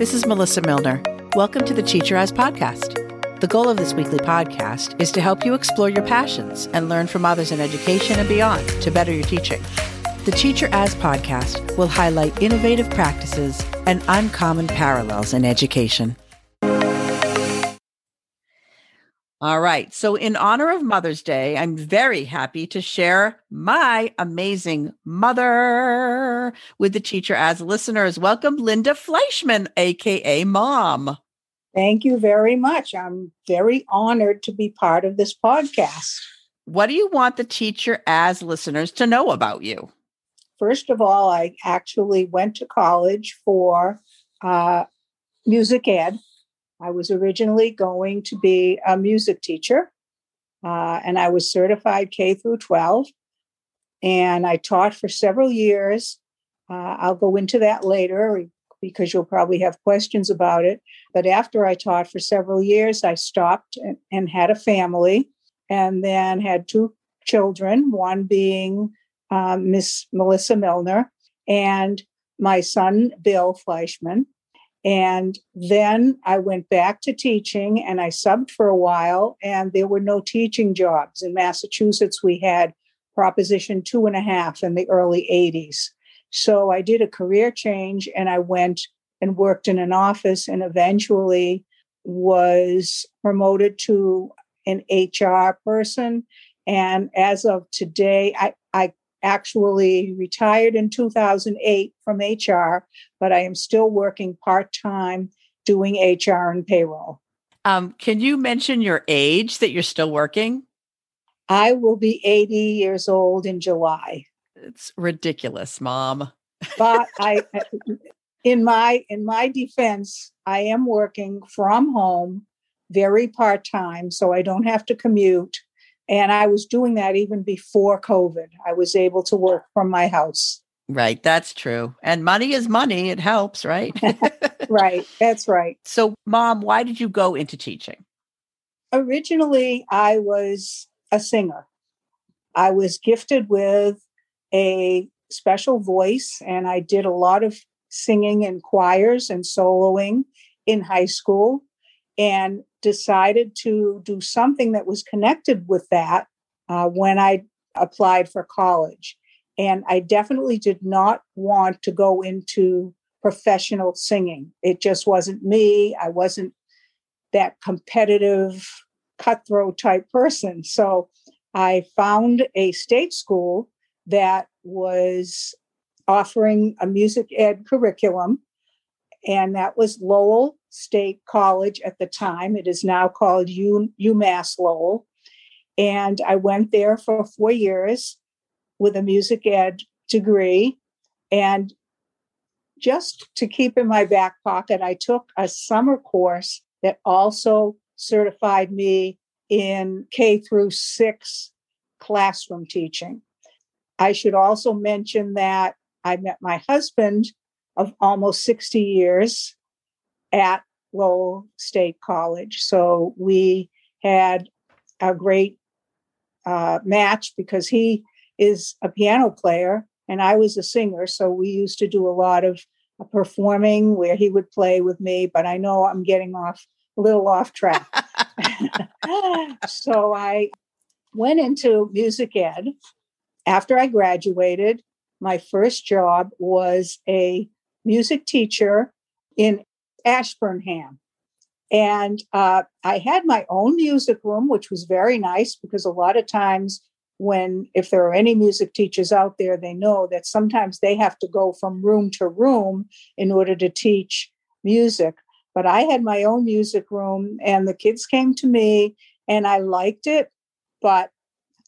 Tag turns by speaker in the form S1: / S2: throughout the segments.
S1: This is Melissa Milner. Welcome to the Teacher As podcast. The goal of this weekly podcast is to help you explore your passions and learn from others in education and beyond to better your teaching. The Teacher As podcast will highlight innovative practices and uncommon parallels in education. All right. So, in honor of Mother's Day, I'm very happy to share my amazing mother with the teacher as listeners. Welcome, Linda Fleischman, AKA Mom.
S2: Thank you very much. I'm very honored to be part of this podcast.
S1: What do you want the teacher as listeners to know about you?
S2: First of all, I actually went to college for uh, music ed I was originally going to be a music teacher, uh, and I was certified K through 12. And I taught for several years. Uh, I'll go into that later because you'll probably have questions about it. But after I taught for several years, I stopped and, and had a family and then had two children, one being um, Miss Melissa Milner and my son, Bill Fleischman. And then I went back to teaching and I subbed for a while, and there were no teaching jobs. In Massachusetts, we had Proposition two and a half in the early 80s. So I did a career change and I went and worked in an office and eventually was promoted to an HR person. And as of today, I, I actually retired in 2008 from HR, but I am still working part time doing HR and payroll.
S1: Um, can you mention your age that you're still working?
S2: I will be 80 years old in July.
S1: It's ridiculous, mom.
S2: but I in my in my defense, I am working from home very part-time so I don't have to commute and I was doing that even before COVID. I was able to work from my house.
S1: Right. That's true. And money is money. It helps, right?
S2: right. That's right.
S1: So, mom, why did you go into teaching?
S2: Originally, I was a singer. I was gifted with a special voice, and I did a lot of singing in choirs and soloing in high school and decided to do something that was connected with that uh, when I applied for college. And I definitely did not want to go into professional singing. It just wasn't me. I wasn't that competitive, cutthroat type person. So I found a state school that was offering a music ed curriculum, and that was Lowell State College at the time. It is now called U, UMass Lowell. And I went there for four years with a music ed degree. And just to keep in my back pocket, I took a summer course that also certified me in K through six classroom teaching. I should also mention that I met my husband of almost 60 years at Lowell State College. So we had a great uh, match because he is a piano player and I was a singer. So we used to do a lot of uh, performing where he would play with me, but I know I'm getting off a little off track. so I went into music ed. After I graduated, my first job was a music teacher in Ashburnham. And uh, I had my own music room, which was very nice because a lot of times, when if there are any music teachers out there, they know that sometimes they have to go from room to room in order to teach music. But I had my own music room, and the kids came to me, and I liked it. But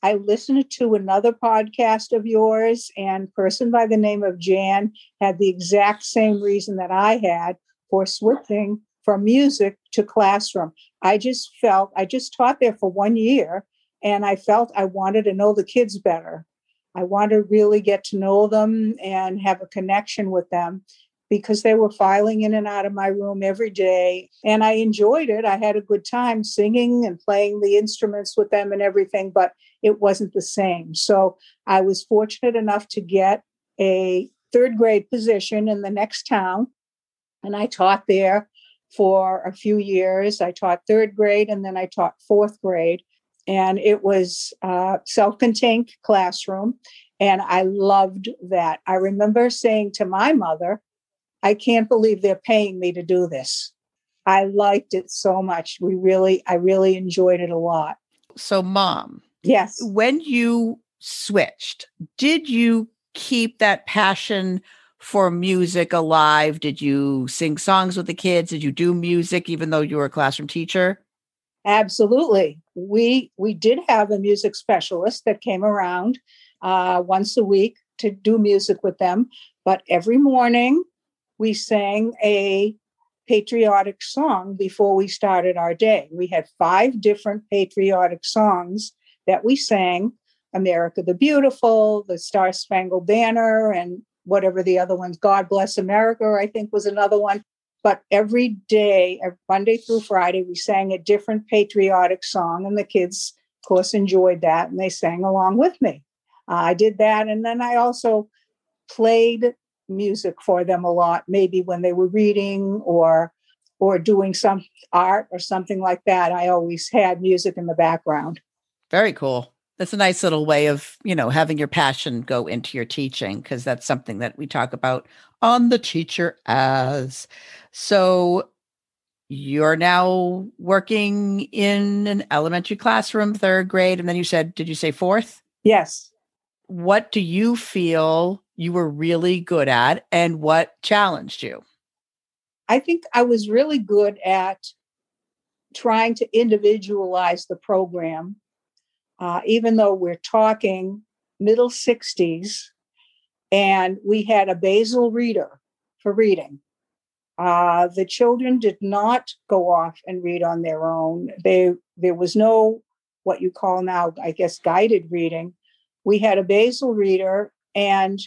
S2: I listened to another podcast of yours, and person by the name of Jan had the exact same reason that I had, for switching from music to classroom. I just felt, I just taught there for one year and I felt I wanted to know the kids better. I wanted to really get to know them and have a connection with them because they were filing in and out of my room every day. And I enjoyed it. I had a good time singing and playing the instruments with them and everything, but it wasn't the same. So I was fortunate enough to get a third grade position in the next town And I taught there for a few years. I taught third grade and then I taught fourth grade. And it was a self contained classroom. And I loved that. I remember saying to my mother, I can't believe they're paying me to do this. I liked it so much. We really, I really enjoyed it a lot.
S1: So, mom,
S2: yes.
S1: When you switched, did you keep that passion for music alive? Did you sing songs with the kids? Did you do music even though you were a classroom teacher?
S2: Absolutely. We we did have a music specialist that came around uh, once a week to do music with them, but every morning we sang a patriotic song before we started our day. We had five different patriotic songs that we sang America the Beautiful, the Star Spangled Banner, and whatever the other ones, God Bless America, I think was another one. But every day, Monday through Friday, we sang a different patriotic song, and the kids, of course, enjoyed that and they sang along with me. Uh, I did that. And then I also played music for them a lot, maybe when they were reading or or doing some art or something like that. I always had music in the background.
S1: Very cool. That's a nice little way of, you know, having your passion go into your teaching because that's something that we talk about on the teacher as. So you're now working in an elementary classroom, third grade, and then you said, did you say fourth?
S2: Yes.
S1: What do you feel you were really good at and what challenged you?
S2: I think I was really good at trying to individualize the program uh, even though we're talking middle 60s, and we had a basal reader for reading. Uh, the children did not go off and read on their own. They there was no what you call now, I guess, guided reading. We had a basal reader, and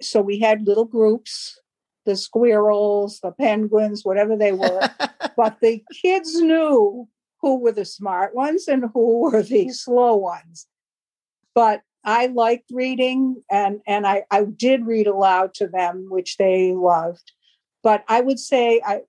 S2: so we had little groups, the squirrels, the penguins, whatever they were. but the kids knew who were the smart ones and who were the slow ones. But I liked reading and, and I, I did read aloud to them, which they loved. But I would say I,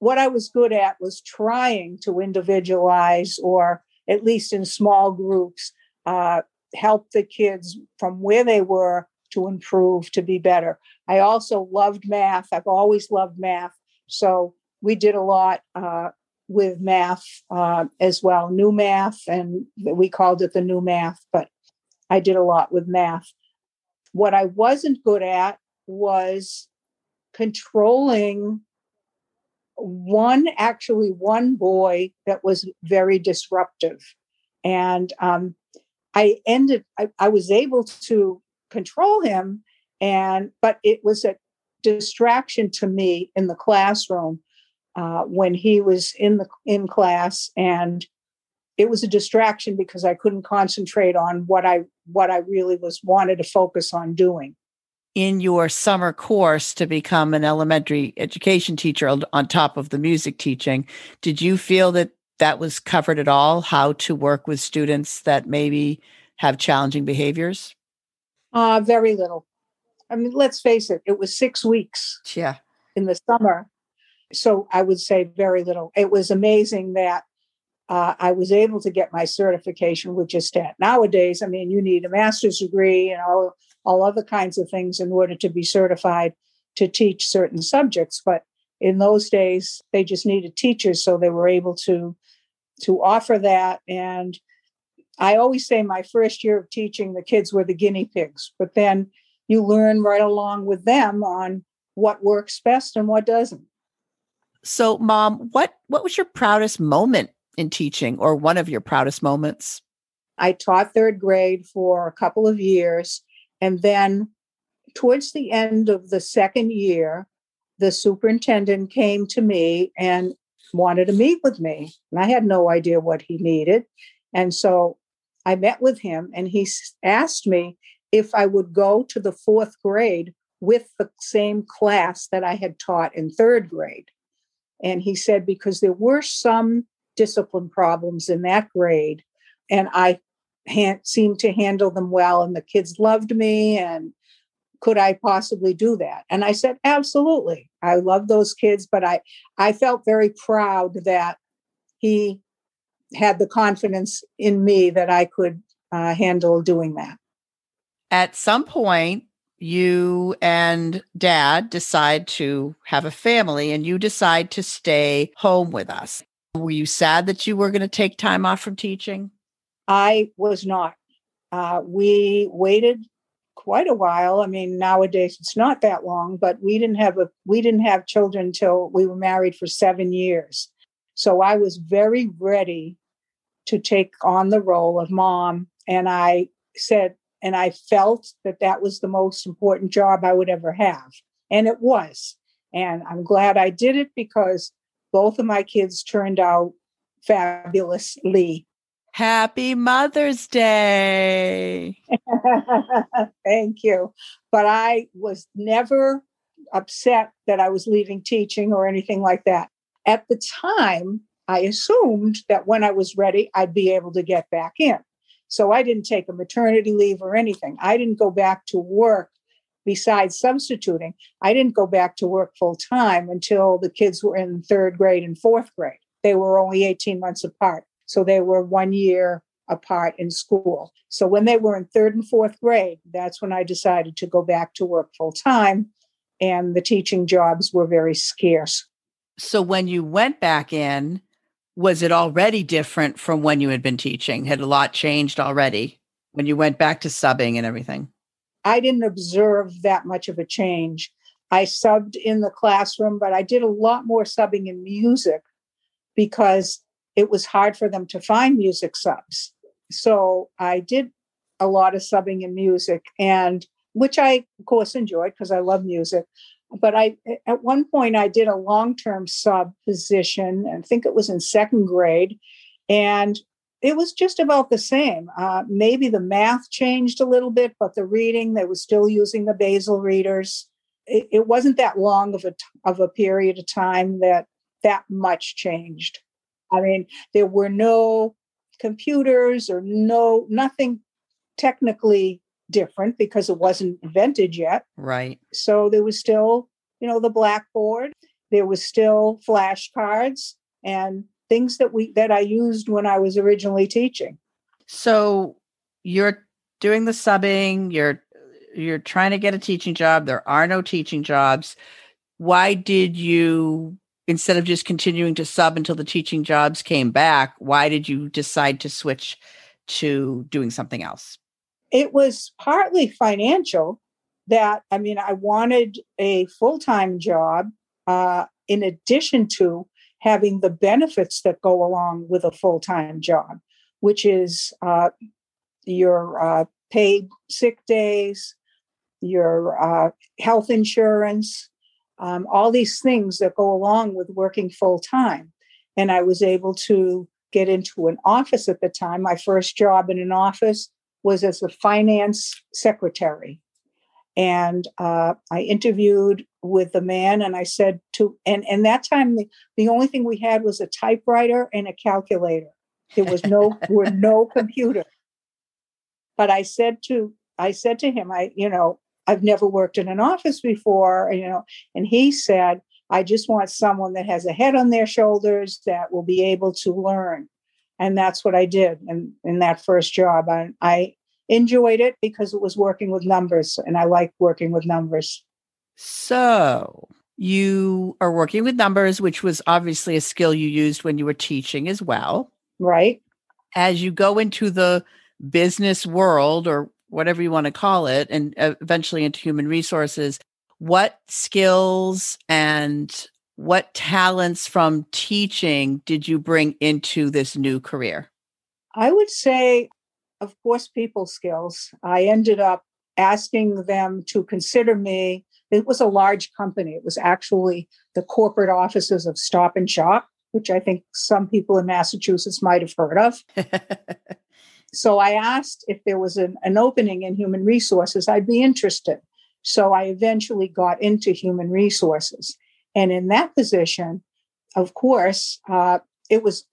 S2: what I was good at was trying to individualize or at least in small groups, uh, help the kids from where they were to improve to be better. I also loved math. I've always loved math. So we did a lot uh, with math uh, as well, new math, and we called it the new math, but I did a lot with math. What I wasn't good at was controlling one, actually, one boy that was very disruptive. And um, I ended, I, I was able to control him, and but it was a distraction to me in the classroom uh, when he was in the in class and it was a distraction because I couldn't concentrate on what I what I really was wanted to focus on doing.
S1: In your summer course to become an elementary education teacher on top of the music teaching, did you feel that that was covered at all? How to work with students that maybe have challenging behaviors?
S2: Uh, very little. I mean, let's face it, it was six weeks.
S1: Yeah.
S2: In the summer so I would say very little. It was amazing that uh, I was able to get my certification with just that. Nowadays, I mean, you need a master's degree and all, all other kinds of things in order to be certified to teach certain subjects. But in those days, they just needed teachers, so they were able to to offer that. And I always say my first year of teaching, the kids were the guinea pigs, but then you learn right along with them on what works best and what doesn't.
S1: So, mom, what what was your proudest moment in teaching or one of your proudest moments?
S2: I taught third grade for a couple of years and then towards the end of the second year, the superintendent came to me and wanted to meet with me. And I had no idea what he needed. And so I met with him and he asked me if I would go to the fourth grade with the same class that I had taught in third grade. And he said, because there were some discipline problems in that grade, and I seemed to handle them well, and the kids loved me. And could I possibly do that? And I said, absolutely. I love those kids, but I, I felt very proud that he had the confidence in me that I could uh, handle doing that.
S1: At some point, you and dad decide to have a family and you decide to stay home with us. Were you sad that you were going to take time off from teaching?
S2: I was not. Uh, we waited quite a while. I mean, nowadays it's not that long, but we didn't have a we didn't have children until we were married for seven years. So I was very ready to take on the role of mom, and I said, and I felt that that was the most important job I would ever have, and it was. And I'm glad I did it because both of my kids turned out fabulously
S1: Happy Mother's Day.
S2: Thank you. But I was never upset that I was leaving teaching or anything like that. At the time, I assumed that when I was ready, I'd be able to get back in. So I didn't take a maternity leave or anything. I didn't go back to work besides substituting. I didn't go back to work full time until the kids were in third grade and fourth grade. They were only 18 months apart. So they were one year apart in school. So when they were in third and fourth grade, that's when I decided to go back to work full time. And the teaching jobs were very scarce.
S1: So when you went back in, was it already different from when you had been teaching? Had a lot changed already when you went back to subbing and everything?
S2: I didn't observe that much of a change. I subbed in the classroom, but I did a lot more subbing in music because it was hard for them to find music subs. So I did a lot of subbing in music and which I of course enjoyed because I love music. But I at one point I did a long-term sub position, I think it was in second grade, and it was just about the same. Uh, maybe the math changed a little bit, but the reading they were still using the basal readers. It, it wasn't that long of a of a period of time that that much changed. I mean, there were no computers or no nothing technically different because it wasn't invented yet.
S1: Right.
S2: So there was still, you know, the blackboard. There was still flashcards and things that we that I used when I was originally teaching.
S1: So you're doing the subbing, you're you're trying to get a teaching job. There are no teaching jobs. Why did you instead of just continuing to sub until the teaching jobs came back, why did you decide to switch to doing something else?
S2: It was partly financial that, I mean, I wanted a full time job uh, in addition to having the benefits that go along with a full time job, which is uh, your uh, paid sick days, your uh, health insurance, um, all these things that go along with working full time. And I was able to get into an office at the time. My first job in an office was as a finance secretary. And uh, I interviewed with the man, and I said to, and, and that time the, the only thing we had was a typewriter and a calculator. There was no, were no computer. But I said to, I said to him, I, you know, I've never worked in an office before, you know. And he said, I just want someone that has a head on their shoulders that will be able to learn. And that's what I did in, in that first job. I, I enjoyed it because it was working with numbers and I like working with numbers.
S1: So you are working with numbers, which was obviously a skill you used when you were teaching as well.
S2: Right.
S1: As you go into the business world or whatever you want to call it, and uh, eventually into human resources, what skills and what talents from teaching did you bring into this new career?
S2: I would say, of course, people skills. I ended up asking them to consider me. It was a large company. It was actually the corporate offices of Stop and Shop, which I think some people in Massachusetts might have heard of. so I asked if there was an, an opening in human resources, I'd be interested. So I eventually got into human resources. And in that position, of course, uh, it was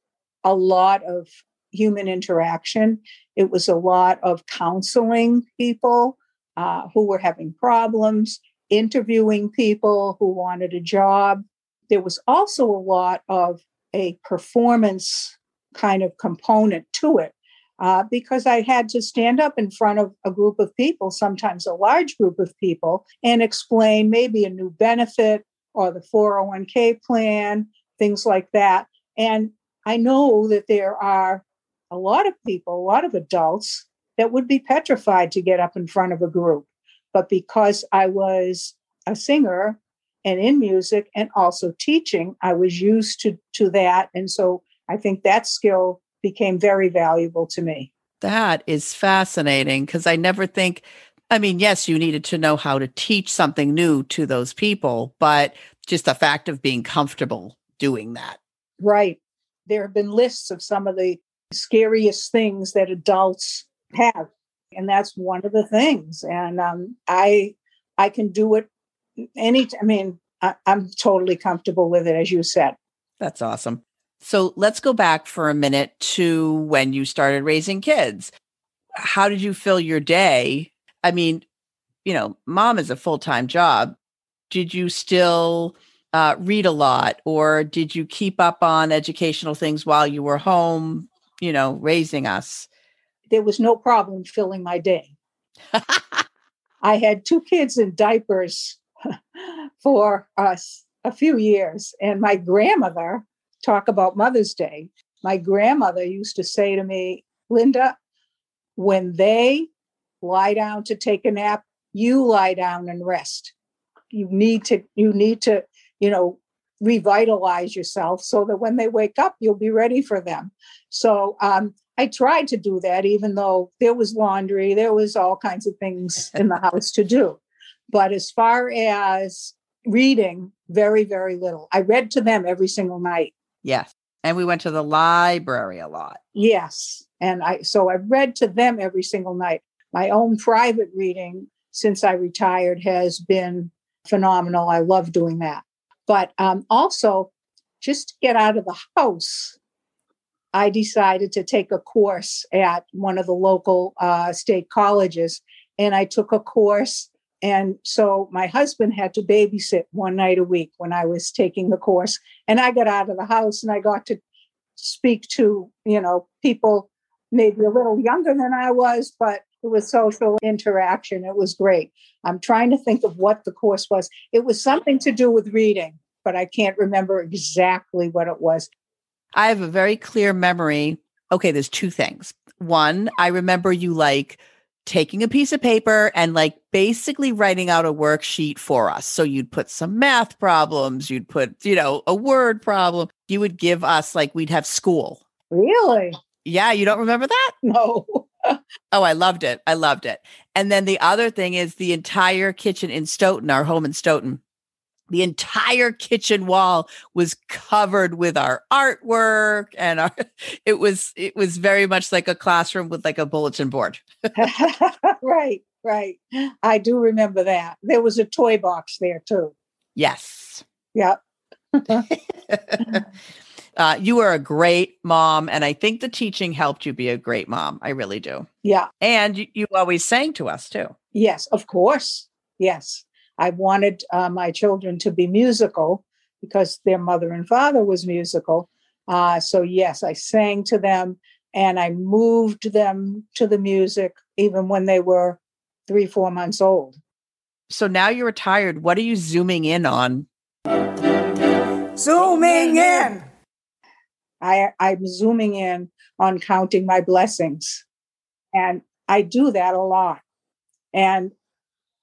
S2: a lot of human interaction. It was a lot of counseling people. uh, who were having problems, interviewing people who wanted a job. There was also a lot of a performance kind of component to it uh, because I had to stand up in front of a group of people, sometimes a large group of people, and explain maybe a new benefit or the 401k plan, things like that. And I know that there are a lot of people, a lot of adults that would be petrified to get up in front of a group. But because I was a singer and in music and also teaching, I was used to, to that. And so I think that skill became very valuable to me.
S1: That is fascinating because I never think, I mean, yes, you needed to know how to teach something new to those people, but just the fact of being comfortable doing that.
S2: Right. There have been lists of some of the scariest things that adults have. And that's one of the things. And um, I I can do it any I mean, I, I'm totally comfortable with it, as you said.
S1: That's awesome. So let's go back for a minute to when you started raising kids. How did you fill your day? I mean, you know, mom is a full time job. Did you still uh, read a lot or did you keep up on educational things while you were home, you know, raising us?
S2: There was no problem filling my day. I had two kids in diapers for us a few years, and my grandmother talk about Mother's Day. My grandmother used to say to me, Linda, when they lie down to take a nap, you lie down and rest. You need to, you need to, you know, revitalize yourself so that when they wake up, you'll be ready for them. So um, I tried to do that, even though there was laundry, there was all kinds of things in the house to do. But as far as reading, very, very little. I read to them every single night.
S1: Yes. And we went to the library a lot.
S2: Yes. And I so I read to them every single night. My own private reading since I retired has been phenomenal. I love doing that. But um, also, just to get out of the house, I decided to take a course at one of the local uh, state colleges. And I took a course and so my husband had to babysit one night a week when I was taking the course. And I got out of the house and I got to speak to, you know, people maybe a little younger than I was, but it was social interaction. It was great. I'm trying to think of what the course was. It was something to do with reading, but I can't remember exactly what it was.
S1: I have a very clear memory. Okay, there's two things. One, I remember you like taking a piece of paper and like basically writing out a worksheet for us. So you'd put some math problems, you'd put, you know, a word problem. You would give us like we'd have school.
S2: Really?
S1: Yeah, you don't remember that?
S2: No.
S1: Oh, I loved it. I loved it. And then the other thing is the entire kitchen in Stoughton, our home in Stoughton, the entire kitchen wall was covered with our artwork and our it was it was very much like a classroom with like a bulletin board.
S2: Right right. I do remember that. There was a toy box there too.
S1: Yes.
S2: Yeah
S1: uh, you were a great mom and i think the teaching helped you be a great mom i really do
S2: yeah
S1: and you, you always sang to us too
S2: yes of course yes I wanted uh, my children to be musical because their mother and father was musical. Uh, so, yes, I sang to them and I moved them to the music even when they were three, four months old.
S1: So now you're retired. What are you zooming in on?
S2: Zooming in. I, I'm zooming in on counting my blessings. And I do that a lot. And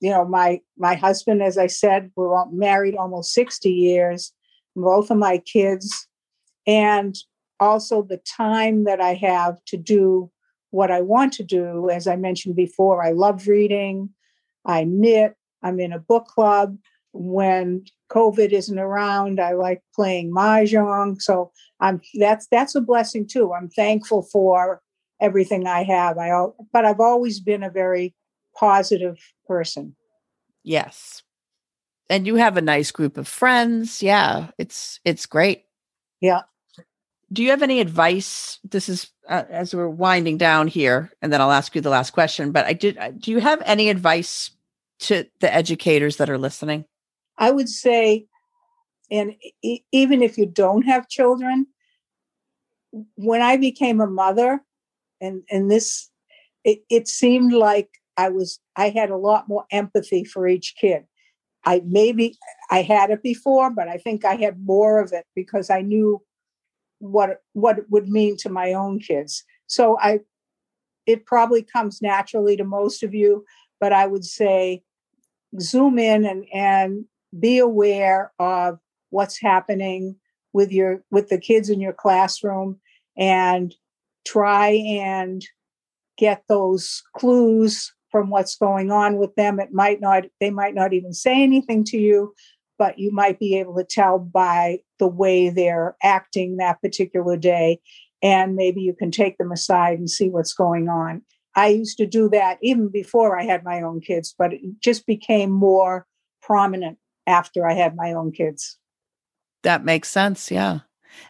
S2: you know my my husband as i said we're married almost 60 years both of my kids and also the time that i have to do what i want to do as i mentioned before i love reading i knit i'm in a book club when covid isn't around i like playing mahjong so i'm that's that's a blessing too i'm thankful for everything i have i but i've always been a very positive person.
S1: Yes. And you have a nice group of friends. Yeah, it's it's great.
S2: Yeah.
S1: Do you have any advice? This is uh, as we're winding down here and then I'll ask you the last question, but I did uh, do you have any advice to the educators that are listening?
S2: I would say, and e- even if you don't have children, when I became a mother, and and this, it, it seemed like I was I had a lot more empathy for each kid. I maybe I had it before, but I think I had more of it because I knew what what it would mean to my own kids. So I it probably comes naturally to most of you, but I would say zoom in and and be aware of what's happening with your with the kids in your classroom and try and get those clues from what's going on with them. It might not they might not even say anything to you but you might be able to tell by the way they're acting that particular day. And maybe you can take them aside and see what's going on. I used to do that even before i had my own kids but it just became more prominent after i had my own kids
S1: that makes sense yeah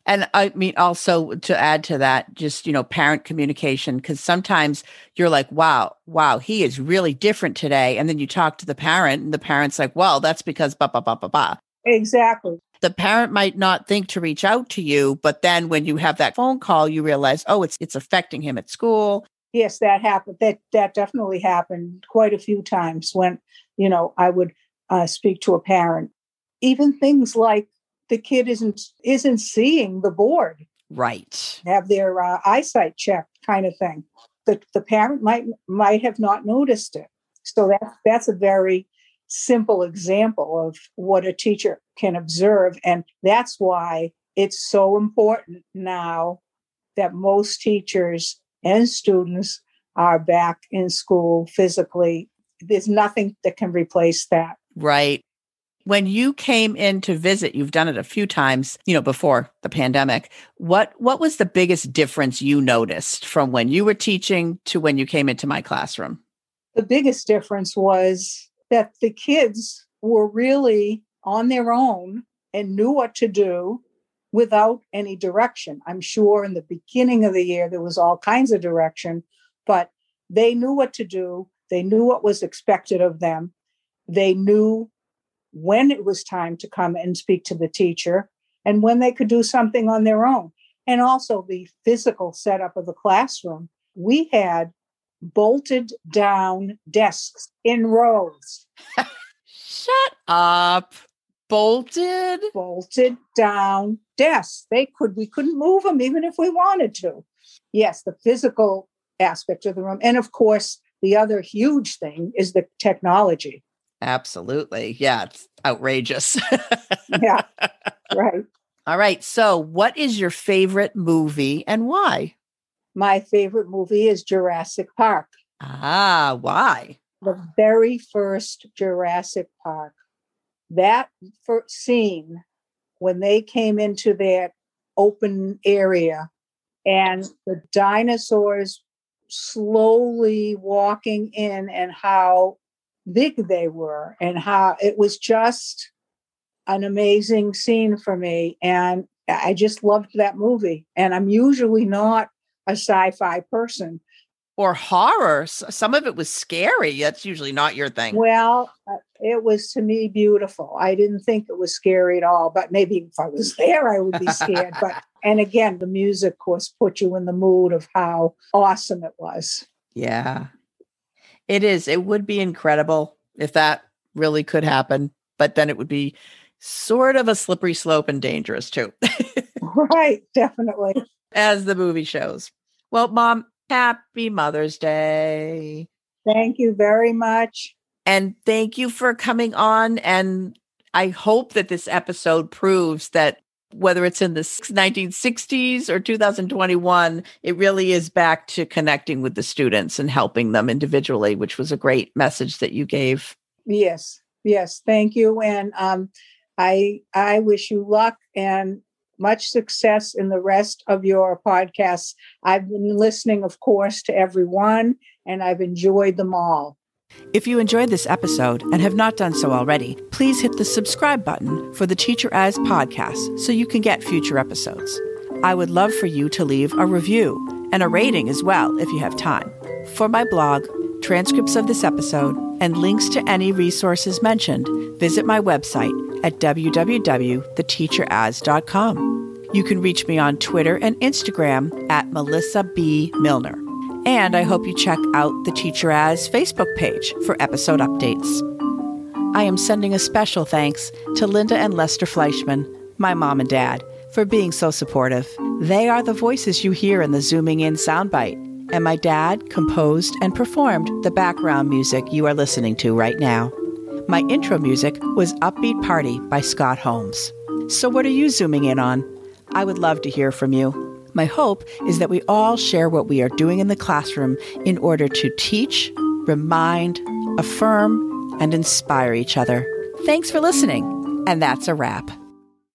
S1: and I mean, also to add to that, just, you know, parent communication, because sometimes you're like, wow, wow, he is really different today. And then you talk to the parent, and the parent's like, well, that's because ba, ba, ba, ba, ba.
S2: Exactly.
S1: The parent might not think to reach out to you, but then when you have that phone call, you realize, oh, it's it's affecting him at school.
S2: Yes, that happened. That that definitely happened quite a few times when, you know, I would uh, speak to a parent. Even things like the kid isn't isn't seeing the board.
S1: Right.
S2: Have their uh, eyesight checked kind of thing. The, the parent might might have not noticed it. So that, that's a very simple example of what a teacher can observe and that's why it's so important now that most teachers and students are back in school physically. There's nothing that can replace that
S1: right when you came in to visit, you've done it a few times, you know, before the pandemic. What what was the biggest difference you noticed from when you were teaching to when you came into my classroom?
S2: The biggest difference was that the kids were really on their own and knew what to do without any direction. I'm sure in the beginning of the year there was all kinds of direction, but they knew what to do. They knew what was expected of them. They knew when it was time to come and speak to the teacher and when they could do something on their own. And also the physical setup of the classroom. We had bolted down desks in rows.
S1: Shut up. Bolted?
S2: Bolted down desks. They could, we couldn't move them even if we wanted to. Yes, the physical aspect of the room. And of course, the other huge thing is the technology.
S1: Absolutely. Yeah, it's outrageous.
S2: yeah. Right.
S1: All right. So, what is your favorite movie and why?
S2: My favorite movie is Jurassic Park.
S1: Ah, why?
S2: The very first Jurassic Park. That first scene when they came into that open area and the dinosaurs slowly walking in and how big they were and how it was just an amazing scene for me. And I just loved that movie. And I'm usually not a sci fi person.
S1: Or horror. Some of it was scary. That's usually not your thing.
S2: Well, uh, it was to me beautiful. I didn't think it was scary at all, but maybe if I was there, I would be scared. but, and again, the music, of course, put you in the mood of how awesome it was.
S1: Yeah. It is. It would be incredible if that really could happen, but then it would be sort of a slippery slope and dangerous too.
S2: right, definitely.
S1: As the movie shows. Well, mom, happy Mother's Day.
S2: Thank you very much.
S1: And thank you for coming on. And I hope that this episode proves that whether it's in the 1960s or 2021, it really is back to connecting with the students and helping them individually, which was a great message that you gave.
S2: Yes, yes, thank you, and um, I I wish you luck and much success in the rest of your podcasts. I've been listening, of course, to everyone, and I've enjoyed them all.
S1: If you enjoyed this episode and have not done so already, please hit the subscribe button for the Teacher As podcast so you can get future episodes. I would love for you to leave a review and a rating as well if you have time. For my blog, transcripts of this episode, and links to any resources mentioned, visit my website at www.theteacheras.com. You can reach me on Twitter and Instagram at Melissa B. Milner. And I hope you check out the Teacher As Facebook page for episode updates. I am sending a special thanks to Linda and Lester Fleischman, my mom and dad, for being so supportive. They are the voices you hear in the Zooming In soundbite, and my dad composed and performed the background music you are listening to right now. My intro music was Upbeat Party by Scott Holmes. So, what are you zooming in on? I would love to hear from you. My hope is that we all share what we are doing in the classroom in order to teach, remind, affirm, and inspire each other. Thanks for listening, and that's a wrap.